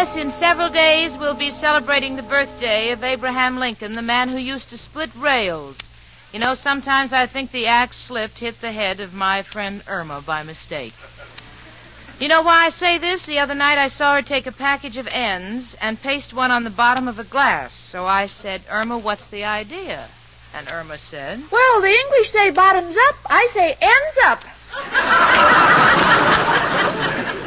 Yes, in several days we'll be celebrating the birthday of Abraham Lincoln, the man who used to split rails. You know, sometimes I think the axe slipped, hit the head of my friend Irma by mistake. You know why I say this? The other night I saw her take a package of ends and paste one on the bottom of a glass. So I said, Irma, what's the idea? And Irma said, Well, the English say bottoms up. I say ends up.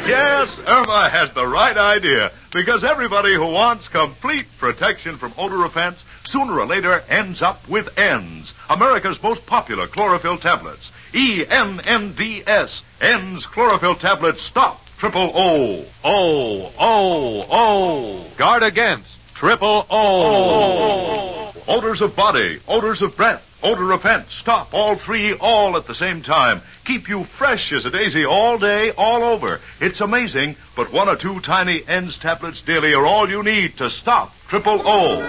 Yes, Irma has the right idea because everybody who wants complete protection from odor offense sooner or later ends up with ENNDS, America's most popular chlorophyll tablets. E N N D S. ENNDS chlorophyll tablets stop triple O. O, O, O. Guard against triple O. Odors of body, odors of breath, odor offense. Stop all three all at the same time. Keep you fresh as a daisy all day, all over. It's amazing, but one or two tiny ENNDS tablets daily are all you need to stop triple O.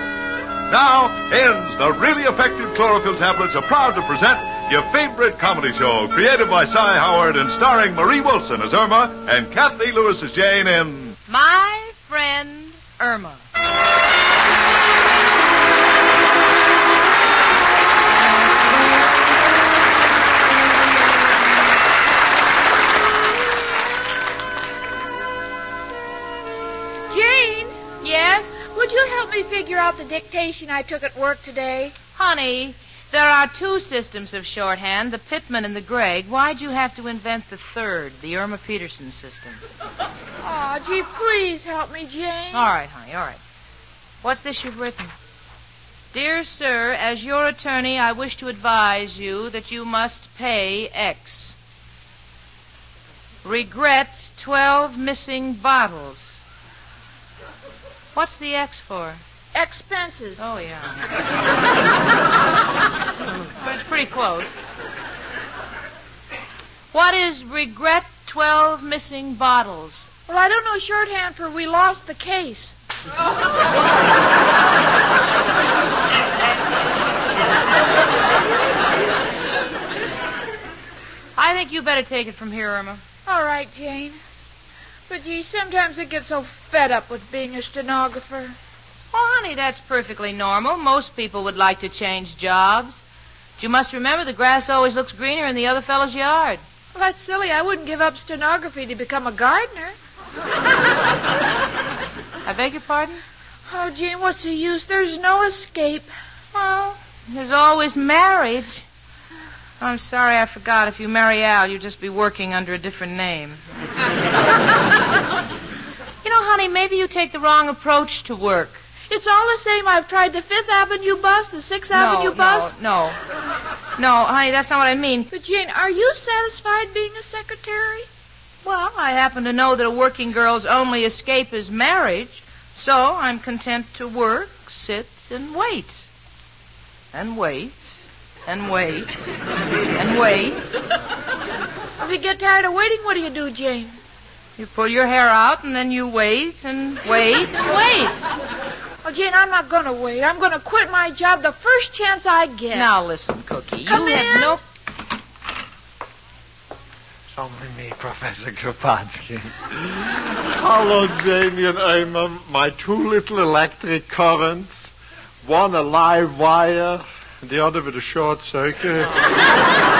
Now, ENNDS, the really effective chlorophyll tablets, are proud to present your favorite comedy show, created by Cy Howard and starring Marie Wilson as Irma and Cathy Lewis as Jane in My friend Irma. Me figure out the dictation I took at work today? Honey, there are two systems of shorthand, the Pitman and the Gregg. Why'd you have to invent the third, the Irma Peterson system? Oh, gee, please help me, Jane. All right, honey, all right. What's this you've written? Dear sir, as your attorney, I wish to advise you that you must pay X. Regret 12 missing bottles. What's the X for? Expenses. Oh, yeah. well, it's pretty close. What is regret 12 missing bottles? Well, I don't know shorthand for we lost the case. I think you better take it from here, Irma. All right, Jane. But gee, sometimes I get so fed up with being a stenographer. Well, honey, that's perfectly normal. Most people would like to change jobs. But you must remember the grass always looks greener in the other fellow's yard. Well, that's silly. I wouldn't give up stenography to become a gardener. I beg your pardon? Oh, Jane, what's the use? There's no escape. Well, there's always marriage. I'm sorry I forgot. If you marry Al, you'll just be working under a different name. honey, maybe you take the wrong approach to work. It's all the same. I've tried the Fifth Avenue bus, the Sixth Avenue no, bus. No, no. No, honey, that's not what I mean. But Jane, are you satisfied being a secretary? Well, I happen to know that a working girl's only escape is marriage, so I'm content to work, sit, and wait. And wait. And wait. And wait. If you get tired of waiting, what do you do, Jane? You pull your hair out and then you wait and wait and wait. Well, Jane, I'm not going to wait. I'm going to quit my job the first chance I get. Now listen, Cookie. Come you in. have no. It's only me, Professor Kropotkin. Hello, Janie and Irma. My two little electric currents. One a live wire, the other with a short circuit.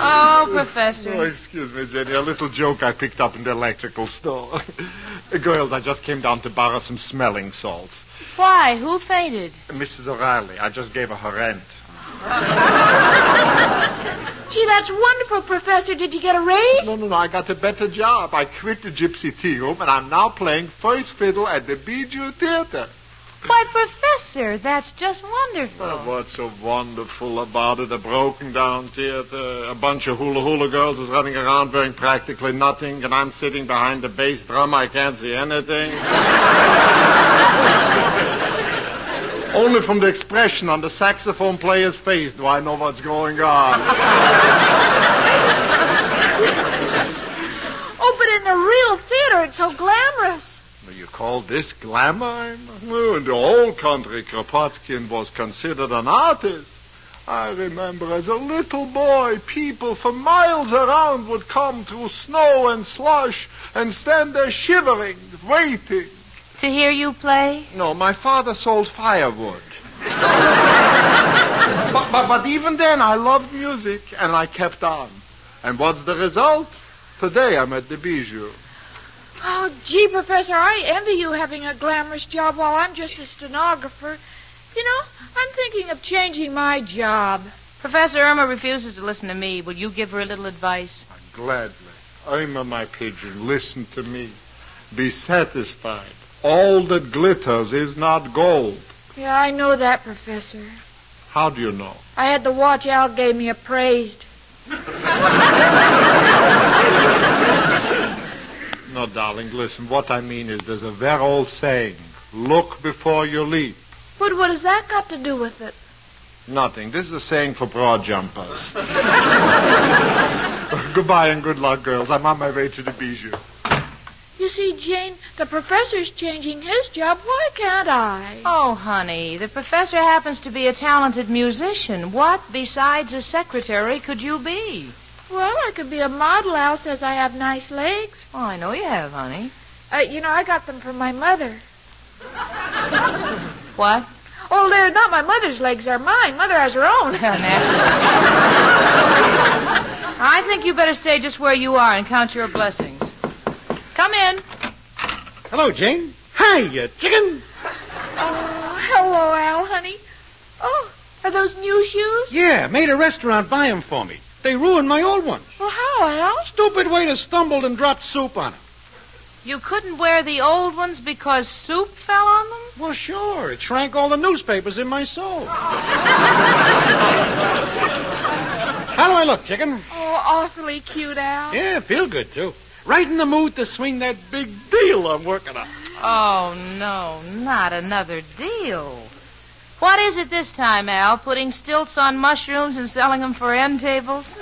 Oh, Professor. Oh, excuse me, Jenny. A little joke I picked up in the electrical store. Girls, I just came down to borrow some smelling salts. Why? Who fainted? Mrs. O'Reilly, I just gave her her rent. Gee, that's wonderful, Professor. Did you get a raise? No, no, no. I got a better job. I quit the Gypsy Tea Room, and I'm now playing first fiddle at the Bijou Theater. Why, Professor, that's just wonderful. Oh, what's so wonderful about it? A broken down theater, a bunch of hula hula girls is running around wearing practically nothing, and I'm sitting behind the bass drum. I can't see anything. Only from the expression on the saxophone player's face do I know what's going on. Oh, but in a real theater, it's so glamorous. You call this glamour? In the old country, Kropotkin was considered an artist. I remember as a little boy, people for miles around would come through snow and slush and stand there shivering, waiting. To hear you play? No, my father sold firewood. but, but, but even then, I loved music, and I kept on. And what's the result? Today, I'm at the Bijou. Oh, gee, Professor, I envy you having a glamorous job while I'm just a stenographer. You know, I'm thinking of changing my job. Professor Irma refuses to listen to me. Will you give her a little advice? Gladly. Irma, my pigeon, listen to me. Be satisfied. All that glitters is not gold. Yeah, I know that, Professor. How do you know? I had the watch Al gave me appraised. No, darling, listen. What I mean is there's a very old saying. Look before you leap. But what has that got to do with it? Nothing. This is a saying for broad jumpers. Goodbye and good luck, girls. I'm on my way to the Bijou. You see, Jane, the professor's changing his job. Why can't I? Oh, honey, the professor happens to be a talented musician. What, besides a secretary, could you be? Well, I could be a model. Al says I have nice legs. Oh, I know you have, honey. Uh, you know, I got them from my mother. What? Oh, they're not my mother's legs. They're mine. Mother has her own. I think you better stay just where you are and count your blessings. Come in. Hello, Jane. Hi, you chicken. Oh, hello, Al, honey. Oh, are those new shoes? Yeah, made a restaurant buy 'em for me. They ruined my old ones. Well, how, Al? Stupid waiter stumbled and dropped soup on on 'em. You couldn't wear the old ones because soup fell on them? Well, sure. It shrank all the newspapers in my soul. How do I look, chicken? Oh, awfully cute, Al. Yeah, feel good, too. Right in the mood to swing that big deal I'm working on. Oh, no, not another deal. What is it this time, Al? Putting stilts on mushrooms and selling them for end tables?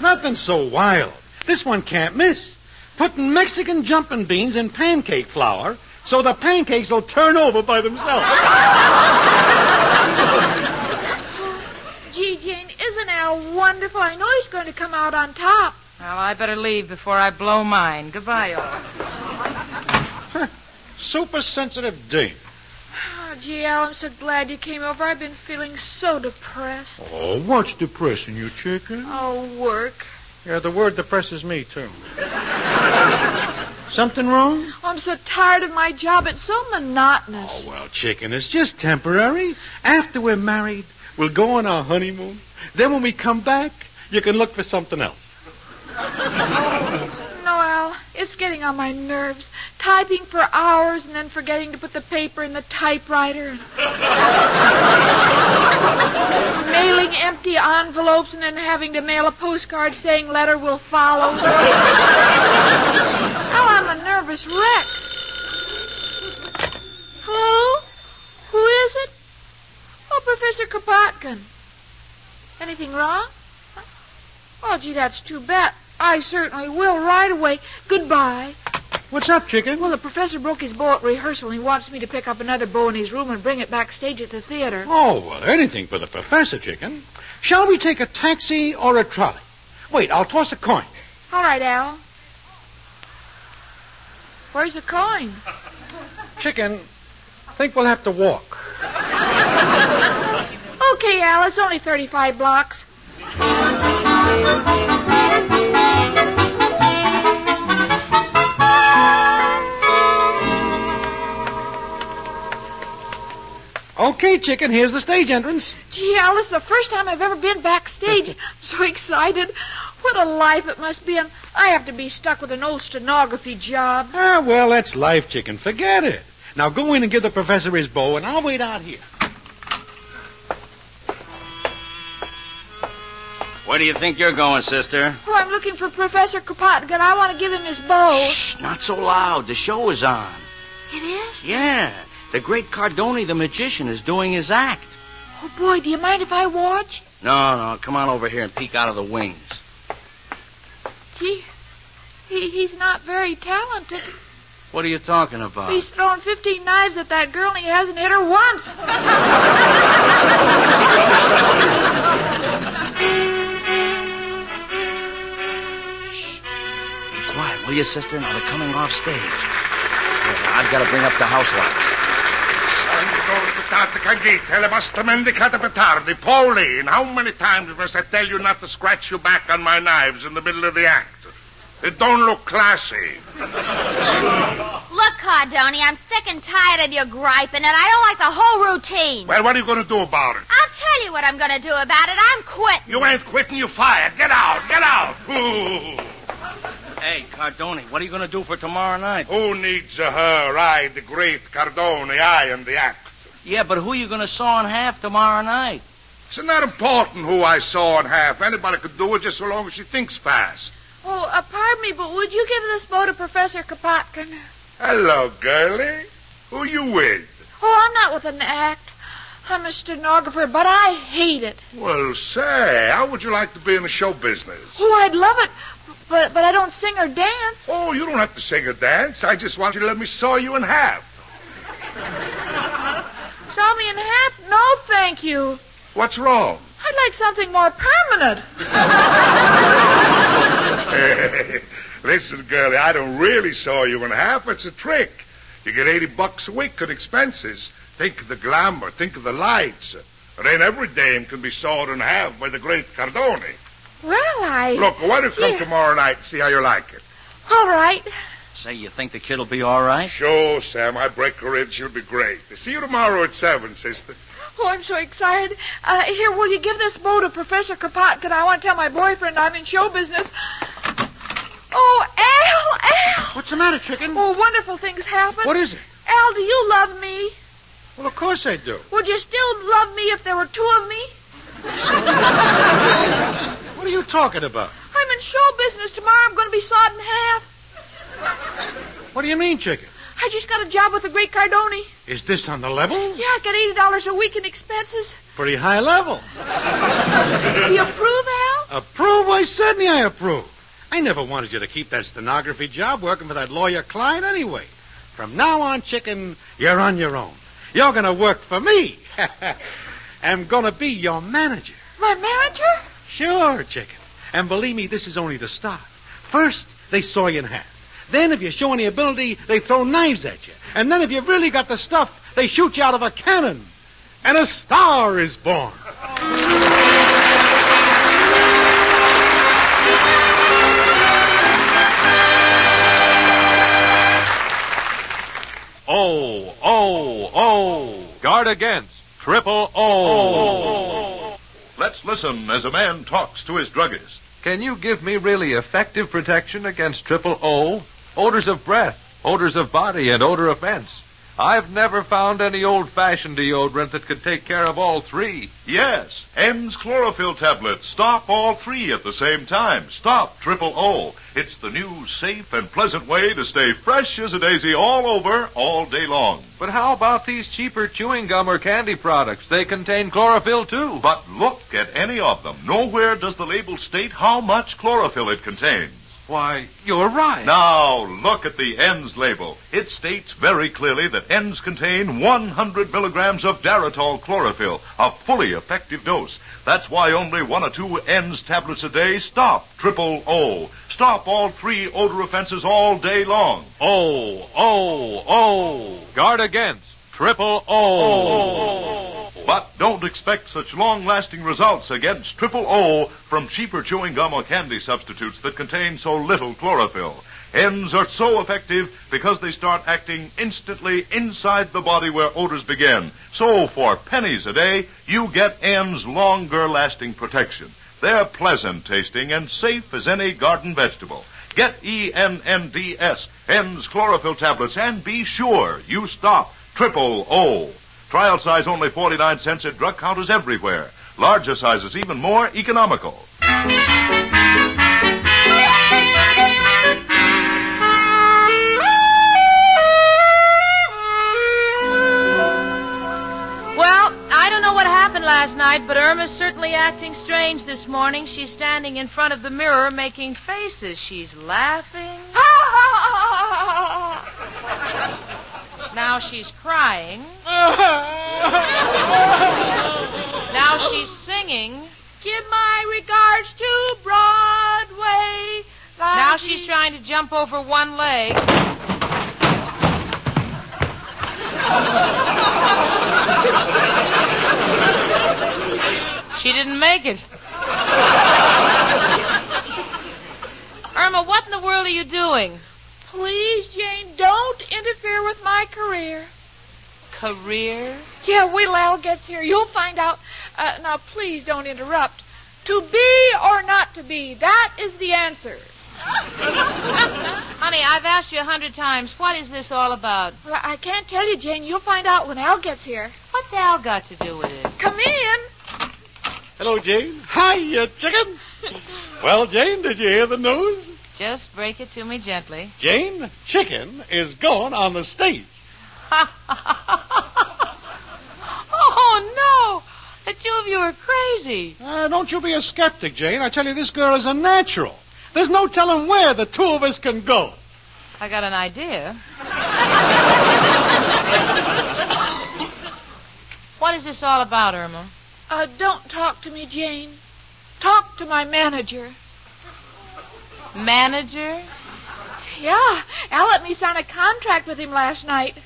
Nothing so wild. This one can't miss. Putting Mexican jumping beans in pancake flour so the pancakes will turn over by themselves. Gee, Jane, isn't Al wonderful? I know he's going to come out on top. Well, I better leave before I blow mine. Goodbye, all. Super sensitive dame. Oh, gee, Al, I'm so glad you came over. I've been feeling so depressed. Oh, what's depressing you, chicken? Oh, work. Yeah, the word depresses me, too. Something wrong? Oh, I'm so tired of my job. It's so monotonous. Oh, well, chicken, it's just temporary. After we're married, we'll go on our honeymoon. Then when we come back, you can look for something else. Oh, It's getting on my nerves. Typing for hours and then forgetting to put the paper in the typewriter. Mailing empty envelopes and then having to mail a postcard saying letter will follow. I'm a nervous wreck. Hello? Who is it? Oh, Professor Kropotkin. Anything wrong? Oh, gee, that's too bad. I certainly will right away. Goodbye. What's up, chicken? Well, the professor broke his bow at rehearsal, and he wants me to pick up another bow in his room and bring it backstage at the theater. Oh, well, anything for the professor, chicken. Shall we take a taxi or a trolley? Wait, I'll toss a coin. All right, Al. Where's the coin? Chicken, I think we'll have to walk. Okay, Al, it's only 35 blocks. Okay, chicken, here's the stage entrance. Gee, Al, this is the first time I've ever been backstage. I'm so excited. What a life it must be, and I have to be stuck with an old stenography job. Ah, well, that's life, chicken. Forget it. Now go in and give the professor his bow, and I'll wait out here. Where do you think you're going, sister? Oh, I'm looking for Professor Kropotkin. I want to give him his bow. Shh, not so loud. The show is on. It is? Yeah. The great Cardoni, the magician, is doing his act. Oh, boy, do you mind if I watch? No, no, come on over here and peek out of the wings. Gee, he, he's not very talented. What are you talking about? He's thrown 15 knives at that girl and he hasn't hit her once. Shh. Be quiet, will you, sister? Now they're coming off stage. I've got to bring up the house lights. Pauline, how many times must I tell you not to scratch your back on my knives in the middle of the act? It don't look classy. Look, Cardoni, I'm sick and tired of your griping, and I don't like the whole routine. Well, what are you going to do about it? I'll tell you what I'm going to do about it. I'm quitting. You ain't quitting, you fired. Get out, get out. Hey, Cardoni, what are you going to do for tomorrow night? Who needs a her? I, the great Cardoni, I am the act. Yeah, but who are you going to saw in half tomorrow night? It's not important who I saw in half. Anybody could do it just so long as she thinks fast. Oh, uh, pardon me, but would you give this bow to Professor Kropotkin? Hello, girlie. Who you with? Oh, I'm not with an act. I'm a stenographer, but I hate it. Well, say, how would you like to be in the show business? Oh, I'd love it, but but I don't sing or dance. Oh, you don't have to sing or dance. I just want you to let me saw you in half. Saw me in half? No, thank you. What's wrong? I'd like something more permanent. Listen, girlie, I don't really saw you in half. It's a trick. You get 80 bucks a week in expenses. Think of the glamour. Think of the lights. It ain't every dame can be sawed in half by the great Cardoni. Well, I. Look, why don't you come tomorrow night and see how you like it? All right. Say, you think the kid'll be all right? Sure, Sam. I break her in. She'll be great. See you tomorrow at 7, sister. Oh, I'm so excited. Uh, here, will you give this bow to Professor Kropotkin? I want to tell my boyfriend I'm in show business. Oh, Al, Al. What's the matter, chicken? Oh, wonderful things happen. What is it? Al, do you love me? Well, of course I do. Would you still love me if there were two of me? What are you talking about? I'm in show business tomorrow. I'm going to be sawed in half. What do you mean, chicken? I just got a job with the great Cardoni. Is this on the level? Yeah, I got eighty dollars a week in expenses. Pretty high level. Do you approve, Al? Approve? Why, certainly I approve. I never wanted you to keep that stenography job working for that lawyer client anyway. From now on, chicken, you're on your own. You're going to work for me. I'm going to be your manager. My manager? Sure, chicken. And believe me, this is only the start. First, they saw you in half. Then, if you show any ability, they throw knives at you. And then, if you've really got the stuff, they shoot you out of a cannon. And a star is born. Oh, oh, oh. Guard against. Triple O. Let's listen as a man talks to his druggist. Can you give me really effective protection against triple O? Odors of breath, odors of body, and odor offense. I've never found any old-fashioned deodorant that could take care of all three. Yes, ENNDS chlorophyll tablets stop all three at the same time. Stop triple O. It's the new, safe, and pleasant way to stay fresh as a daisy all over, all day long. But how about these cheaper chewing gum or candy products? They contain chlorophyll too. But look at any of them. Nowhere does the label state how much chlorophyll it contains. Why, you're right. Now, look at the ENNDS label. It states very clearly that ENNDS contain 100 milligrams of Daratol chlorophyll, a fully effective dose. That's why only one or two ENNDS tablets a day stop triple O. Stop all three odor offenses all day long. O, O, O. Guard against triple O. But don't expect such long-lasting results against triple O from cheaper chewing gum or candy substitutes that contain so little chlorophyll. ENNDS are so effective because they start acting instantly inside the body where odors begin. So for pennies a day, you get ENNDS longer lasting protection. They're pleasant tasting and safe as any garden vegetable. Get ENNDS, ENDS chlorophyll tablets, and be sure you stop triple O. Trial size only 49 cents at drug counters everywhere. Larger sizes even more economical. Well, I don't know what happened last night, but Irma's certainly acting strange this morning. She's standing in front of the mirror making faces. She's laughing. Now she's crying. now she's singing. Give my regards to Broadway. Now she's trying to jump over one leg. She didn't make it. Irma, what in the world are you doing? Please, Jane, don't interfere with my career. Career? Yeah, wait till Al gets here. You'll find out. Uh, now, please don't interrupt. To be or not to be, that is the answer. Honey, I've asked you a hundred times. What is this all about? Well, I can't tell you, Jane. You'll find out when Al gets here. What's Al got to do with it? Come in. Hello, Jane. Hi, you chicken. well, Jane, did you hear the news? Just break it to me gently. Jane, Chicken is going on the stage. oh, no! The two of you are crazy. Uh, don't you be a skeptic, Jane. I tell you, this girl is a natural. There's no telling where the two of us can go. I got an idea. what is this all about, Irma? Uh, don't talk to me, Jane. Talk to my manager. Manager? Yeah, Al let me sign a contract with him last night.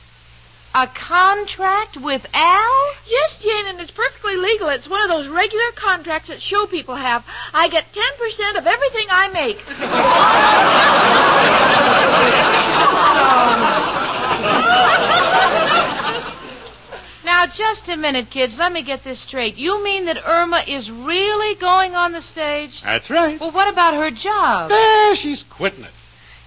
A contract with Al? Yes, Jane, and it's perfectly legal. It's one of those regular contracts that show people have. I get 10% of everything I make. Now, just a minute, kids. Let me get this straight. You mean that Irma is really going on the stage? That's right. Well, what about her job? There, she's quitting it.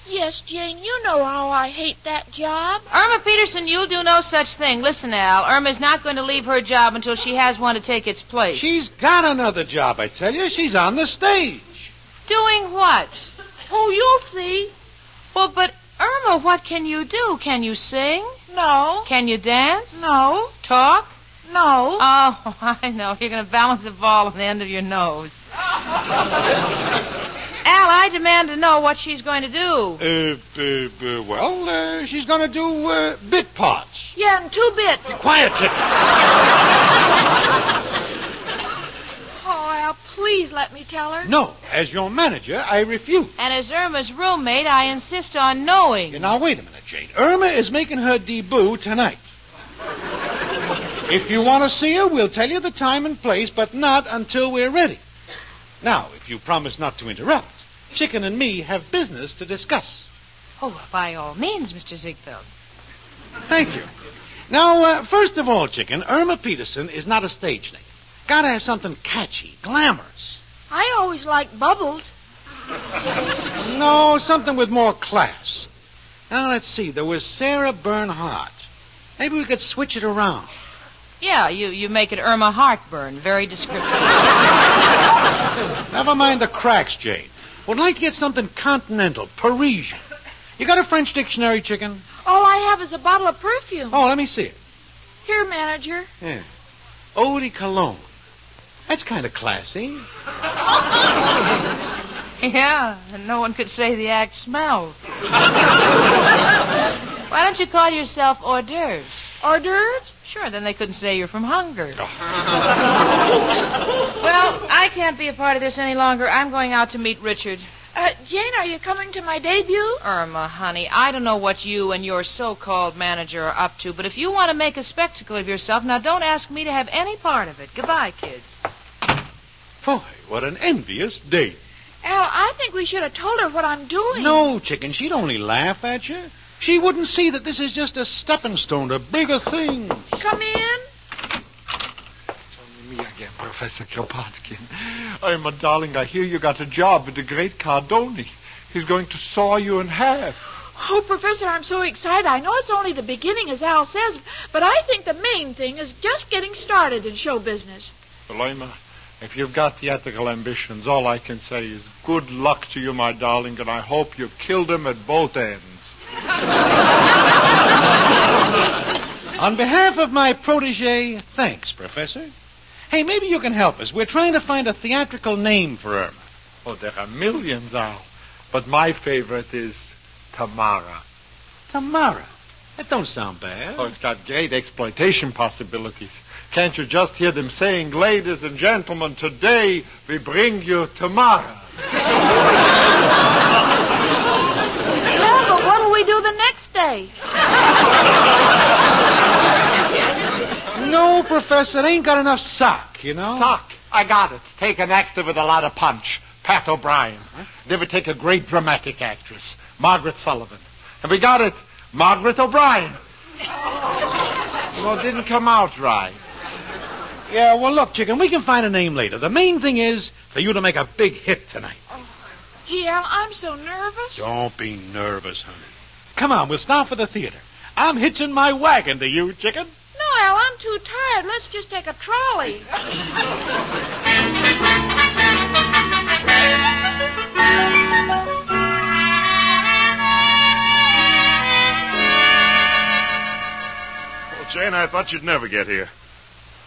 yes, Jane, you know how I hate that job. Irma Peterson, you'll do no such thing. Listen, Al, Irma's not going to leave her job until she has one to take its place. She's got another job, I tell you. She's on the stage. Doing what? Oh, you'll see. Well, but Irma, what can you do? Can you sing? No. Can you dance? No. Talk? No. Oh, I know. You're going to balance a ball on the end of your nose. Al, I demand to know what she's going to do. Uh, uh, uh, well, uh, she's going to do uh, bit parts. Yeah, in two bits. Quiet, chicken. Al, please let me tell her. No, as your manager, I refuse. And as Irma's roommate, I insist on knowing. Now, wait a minute, Jane. Irma is making her debut tonight. If you want to see her, we'll tell you the time and place, but not until we're ready. Now, if you promise not to interrupt, Chicken and me have business to discuss. Oh, by all means, Mr. Ziegfeld. Thank you. Now, uh, first of all, Chicken, Irma Peterson is not a stage name. Gotta have something catchy, glamorous. I always like Bubbles. No, something with more class. Now, let's see. There was Sarah Bernhardt. Maybe we could switch it around. Yeah, you, you make it Irma Heartburn. Very descriptive. Never mind the cracks, Jane. Would like to get something continental, Parisian. You got a French dictionary, Chicken? All I have is a bottle of perfume. Oh, let me see it. Here, manager. Yeah. Eau de Cologne. That's kind of classy. Yeah, and no one could say the act smells. Why don't you call yourself hors d'oeuvres? Hors d'oeuvres? Sure, then they couldn't say you're from Hunger. well, I can't be a part of this any longer. I'm going out to meet Richard. Uh, Jane, are you coming to my debut? Irma, honey, I don't know what you and your so-called manager are up to, but if you want to make a spectacle of yourself, now don't ask me to have any part of it. Goodbye, kids. Boy, what an envious date. Al, I think we should have told her what I'm doing. No, chicken, she'd only laugh at you. She wouldn't see that this is just a stepping stone to bigger things. Come in. It's only me again, Professor Kropotkin. Oh, my darling, I hear you got a job with the great Cardoni. He's going to saw you in half. Oh, Professor, I'm so excited. I know it's only the beginning, as Al says, but I think the main thing is just getting started in show business. Well, Irma, if you've got theatrical ambitions, all I can say is good luck to you, my darling, and I hope you kill them at both ends. On behalf of my protege, thanks, Professor. Hey, maybe you can help us. We're trying to find a theatrical name for Irma. Oh, there are millions, Al. But my favorite is Tamara. Tamara. That don't sound bad. Oh, it's got great exploitation possibilities. Can't you just hear them saying, ladies and gentlemen, today we bring you Tamara. Yeah, but what'll we do the next day? No, Professor, it ain't got enough sock, you know? Sock. I got it. Take an actor with a lot of punch. Pat O'Brien. Never take a great dramatic actress. Margaret Sullavan. And we got it. Margaret O'Brien. well, it didn't come out right. Yeah, well, look, chicken, we can find a name later. The main thing is for you to make a big hit tonight. Oh, Gee, Al, I'm so nervous. Don't be nervous, honey. Come on, we'll start for the theater. I'm hitching my wagon to you, chicken. No, Al, I'm too tired. Let's just take a trolley. Well, Jane, I thought you'd never get here.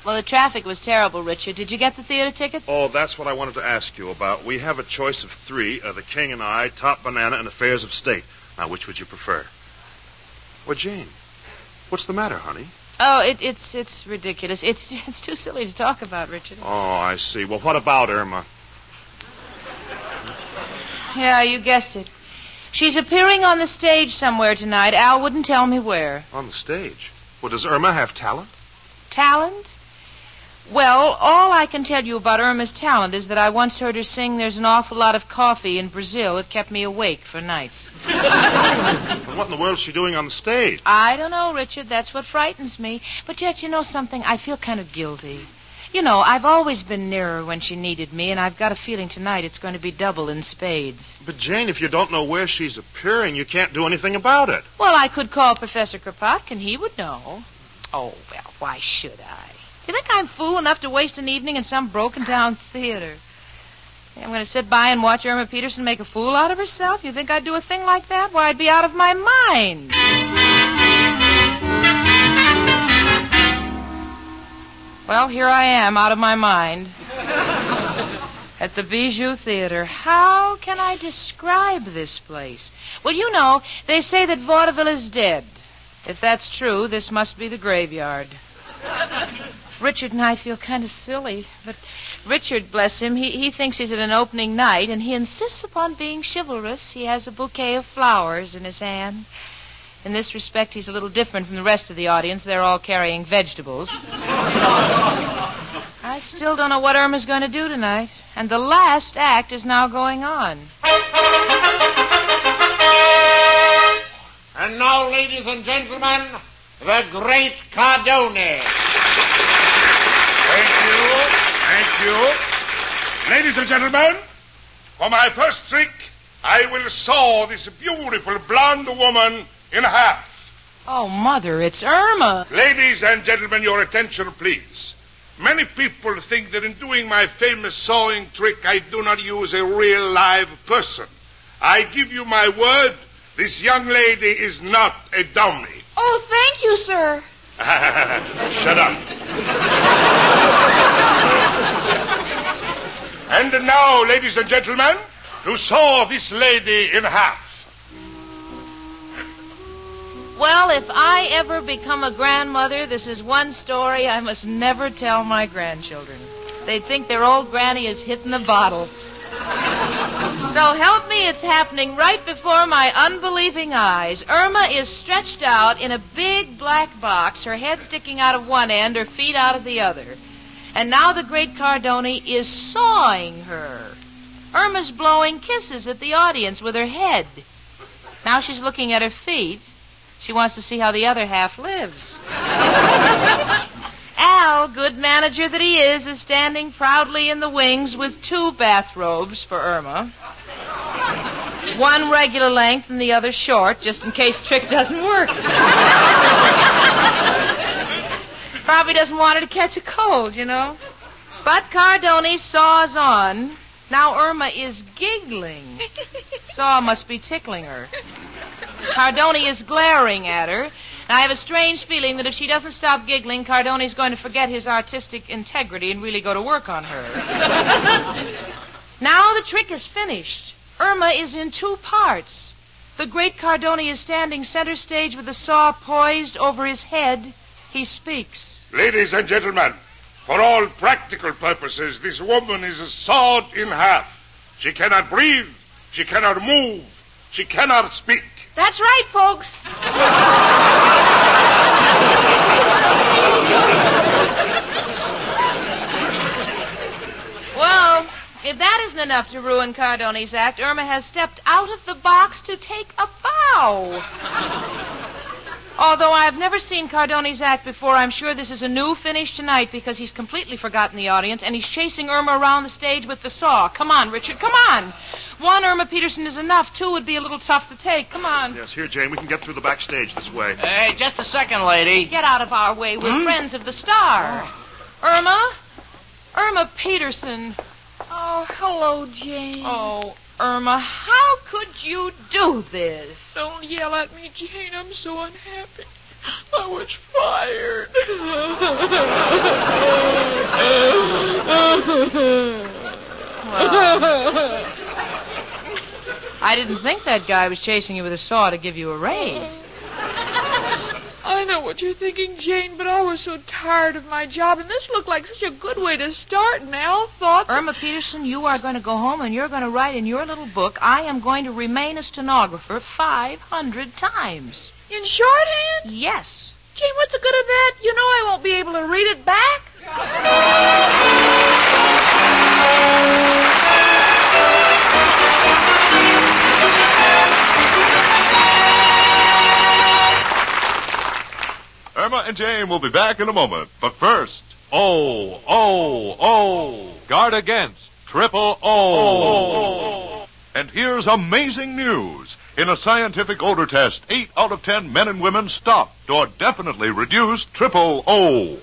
Well, the traffic was terrible, Richard. Did you get the theater tickets? Oh, that's what I wanted to ask you about. We have a choice of three uh, The King and I, Top Banana, and Affairs of State. Now, which would you prefer? Well, Jane, what's the matter, honey? Oh, it, it's it's ridiculous. It's it's too silly to talk about, Richard. Oh, I see. Well, what about Irma? Yeah, you guessed it. She's appearing on the stage somewhere tonight. Al wouldn't tell me where. On the stage. Well, does Irma have talent? Talent? Well, all I can tell you about Irma's talent is that I once heard her sing There's an awful lot of coffee in Brazil. It kept me awake for nights. And what in the world is she doing on the stage? I don't know, Richard. That's what frightens me. But yet, you know something? I feel kind of guilty. You know, I've always been near her when she needed me, and I've got a feeling tonight it's going to be double in spades. But, Jane, if you don't know where she's appearing, you can't do anything about it. Well, I could call Professor Kropotkin. He would know. Oh, well, why should I? You think I'm fool enough to waste an evening in some broken down theater? I'm going to sit by and watch Irma Peterson make a fool out of herself? You think I'd do a thing like that? Why, I'd be out of my mind. Well, here I am, out of my mind. At the Bijou Theater. How can I describe this place? Well, you know, they say that vaudeville is dead. If that's true, this must be the graveyard. Richard and I feel kind of silly, but Richard, bless him, he, he thinks he's at an opening night, and he insists upon being chivalrous. He has a bouquet of flowers in his hand. In this respect, he's a little different from the rest of the audience. They're all carrying vegetables. I still don't know what Irma's going to do tonight, and the last act is now going on. And now, ladies and gentlemen, the great Cardoni. Thank you. Thank you. Ladies and gentlemen, for my first trick, I will saw this beautiful blonde woman in half. Oh, Mother, it's Irma. Ladies and gentlemen, your attention, please. Many people think that in doing my famous sawing trick, I do not use a real live person. I give you my word, this young lady is not a dummy. Oh, thank you, sir. Shut up. And now, ladies and gentlemen, to saw this lady in half. Well, if I ever become a grandmother, this is one story I must never tell my grandchildren. They'd think their old granny is hitting the bottle. So help me, it's happening right before my unbelieving eyes. Irma is stretched out in a big black box, her head sticking out of one end, her feet out of the other. And now the great Cardoni is sawing her. Irma's blowing kisses at the audience with her head. Now she's looking at her feet. She wants to see how the other half lives. Al, good manager that he is, is standing proudly in the wings with two bathrobes for Irma. One regular length and the other short, just in case trick doesn't work. Probably doesn't want her to catch a cold, you know. But Cardoni saws on. Now Irma is giggling. Saw must be tickling her. Cardoni is glaring at her. And I have a strange feeling that if she doesn't stop giggling, Cardoni's going to forget his artistic integrity and really go to work on her. now the trick is finished. Irma is in two parts. The great Cardoni is standing center stage with the saw poised over his head. He speaks. Ladies and gentlemen, for all practical purposes, this woman is sawed in half. She cannot breathe. She cannot move. She cannot speak. That's right, folks. Well, if that isn't enough to ruin Cardoni's act, Irma has stepped out of the box to take a bow. Although I've never seen Cardoni's act before, I'm sure this is a new finish tonight because he's completely forgotten the audience and he's chasing Irma around the stage with the saw. Come on, Richard, come on. One Irma Peterson is enough. Two would be a little tough to take. Come on. Yes, here, Jane. We can get through the backstage this way. Hey, just a second, lady. Get out of our way. We're hmm? friends of the star. Irma? Irma Peterson. Oh, hello, Jane. Oh, Irma, how could you do this? Don't yell at me, Jane. I'm so unhappy. I was fired. I didn't think that guy was chasing you with a saw to give you a raise. I know what you're thinking, Jane, but I was so tired of my job, and this looked like such a good way to start, and Al thought. that- Irma Peterson, you are going to go home and you're going to write in your little book, I am going to remain a stenographer 500 times. In shorthand? Yes. Jane, what's the good of that? You know I won't be able to read it back. Irma and Jane will be back in a moment. But first, Oh, oh, oh. Guard against. Triple O. And here's amazing news. In a scientific odor test, 8 out of 10 men and women stopped or definitely reduced triple O.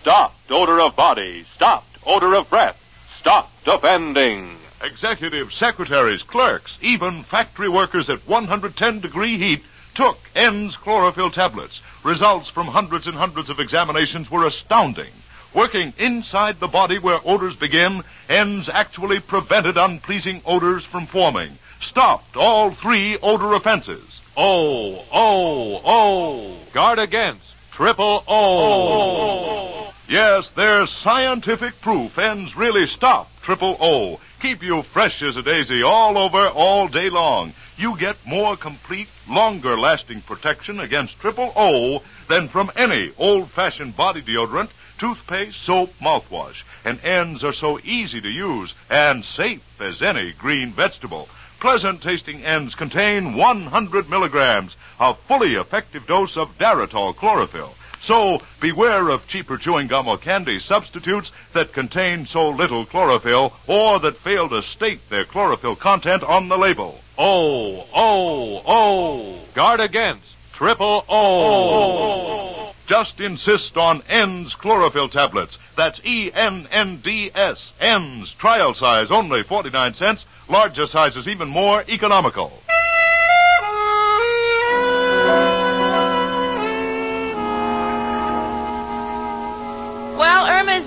Stopped odor of body. Stopped odor of breath. Stopped offending. Executives, secretaries, clerks, even factory workers at 110 degree heat took ENNDS chlorophyll tablets. Results from hundreds and hundreds of examinations were astounding. Working inside the body where odors begin, ENNDS actually prevented unpleasing odors from forming. Stopped all three odor offenses. Oh, oh, oh. Guard against. Triple O. Yes, there's scientific proof ENNDS really stop triple O. Keep you fresh as a daisy all over all day long. You get more complete, longer lasting protection against triple O than from any old fashioned body deodorant, toothpaste, soap, mouthwash. And ENNDS are so easy to use and safe as any green vegetable. Pleasant tasting ENNDS contain 100 milligrams, a fully effective dose of Daratol chlorophyll. So beware of cheaper chewing gum or candy substitutes that contain so little chlorophyll or that fail to state their chlorophyll content on the label. Oh, oh, oh. Guard against. Triple O. Just insist on ENNDS chlorophyll tablets. That's E E-N-N-D-S. ENNDS trial size only 49 cents. Larger sizes even more economical.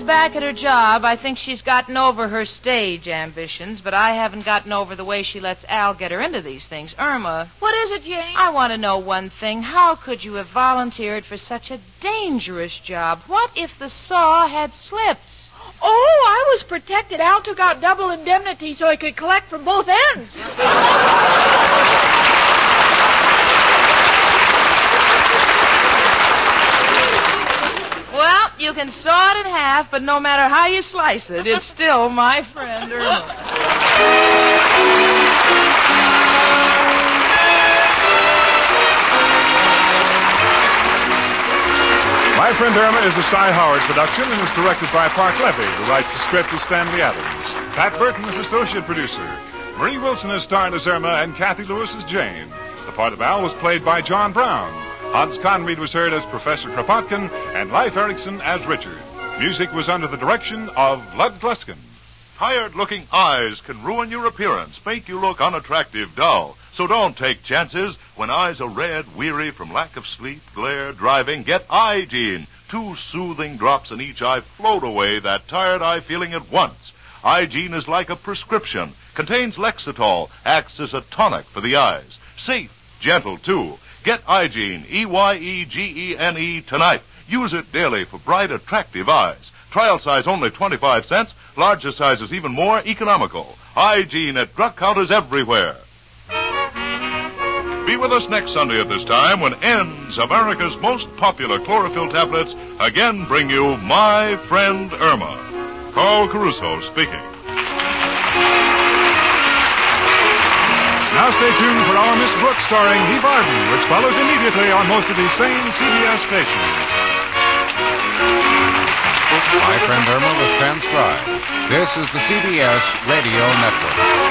Back at her job, I think she's gotten over her stage ambitions, but I haven't gotten over the way she lets Al get her into these things. Irma. What is it, Jane? I want to know one thing. How could you have volunteered for such a dangerous job? What if the saw had slips? Oh, I was protected. Al took out double indemnity so he could collect from both ends. Well, you can saw it in half, but no matter how you slice it, it's still my friend Irma. My Friend Irma is a Cy Howard production and is directed by Parke Levy, who writes the script as Stanley Adams. Pat Burton is associate producer. Marie Wilson is starred as Irma and Cathy Lewis as Jane. The part of Al was played by John Brown. Hans Conried was heard as Professor Kropotkin and Leif Erickson as Richard. Music was under the direction of Lud Gluskin. Tired looking eyes can ruin your appearance, make you look unattractive, dull. So don't take chances. When eyes are red, weary from lack of sleep, glare, driving, get Eye-Gene. Two soothing drops in each eye float away that tired eye feeling at once. Eye-Gene is like a prescription, contains Lexitol, acts as a tonic for the eyes. Safe, gentle too. Get Eye-Gene, E E-Y-E-G-E-N-E tonight. Use it daily for bright, attractive eyes. Trial size only 25 cents. Larger sizes even more economical. Eye-Gene at drug counters everywhere. Be with us next Sunday at this time when ENNDS America's most popular chlorophyll tablets again bring you My Friend Irma. Carl Caruso speaking. Now stay tuned for our Miss Brooks starring Eve Arden, which follows immediately on most of these same CBS stations. My Friend Irma was transcribed. This is the CBS Radio Network.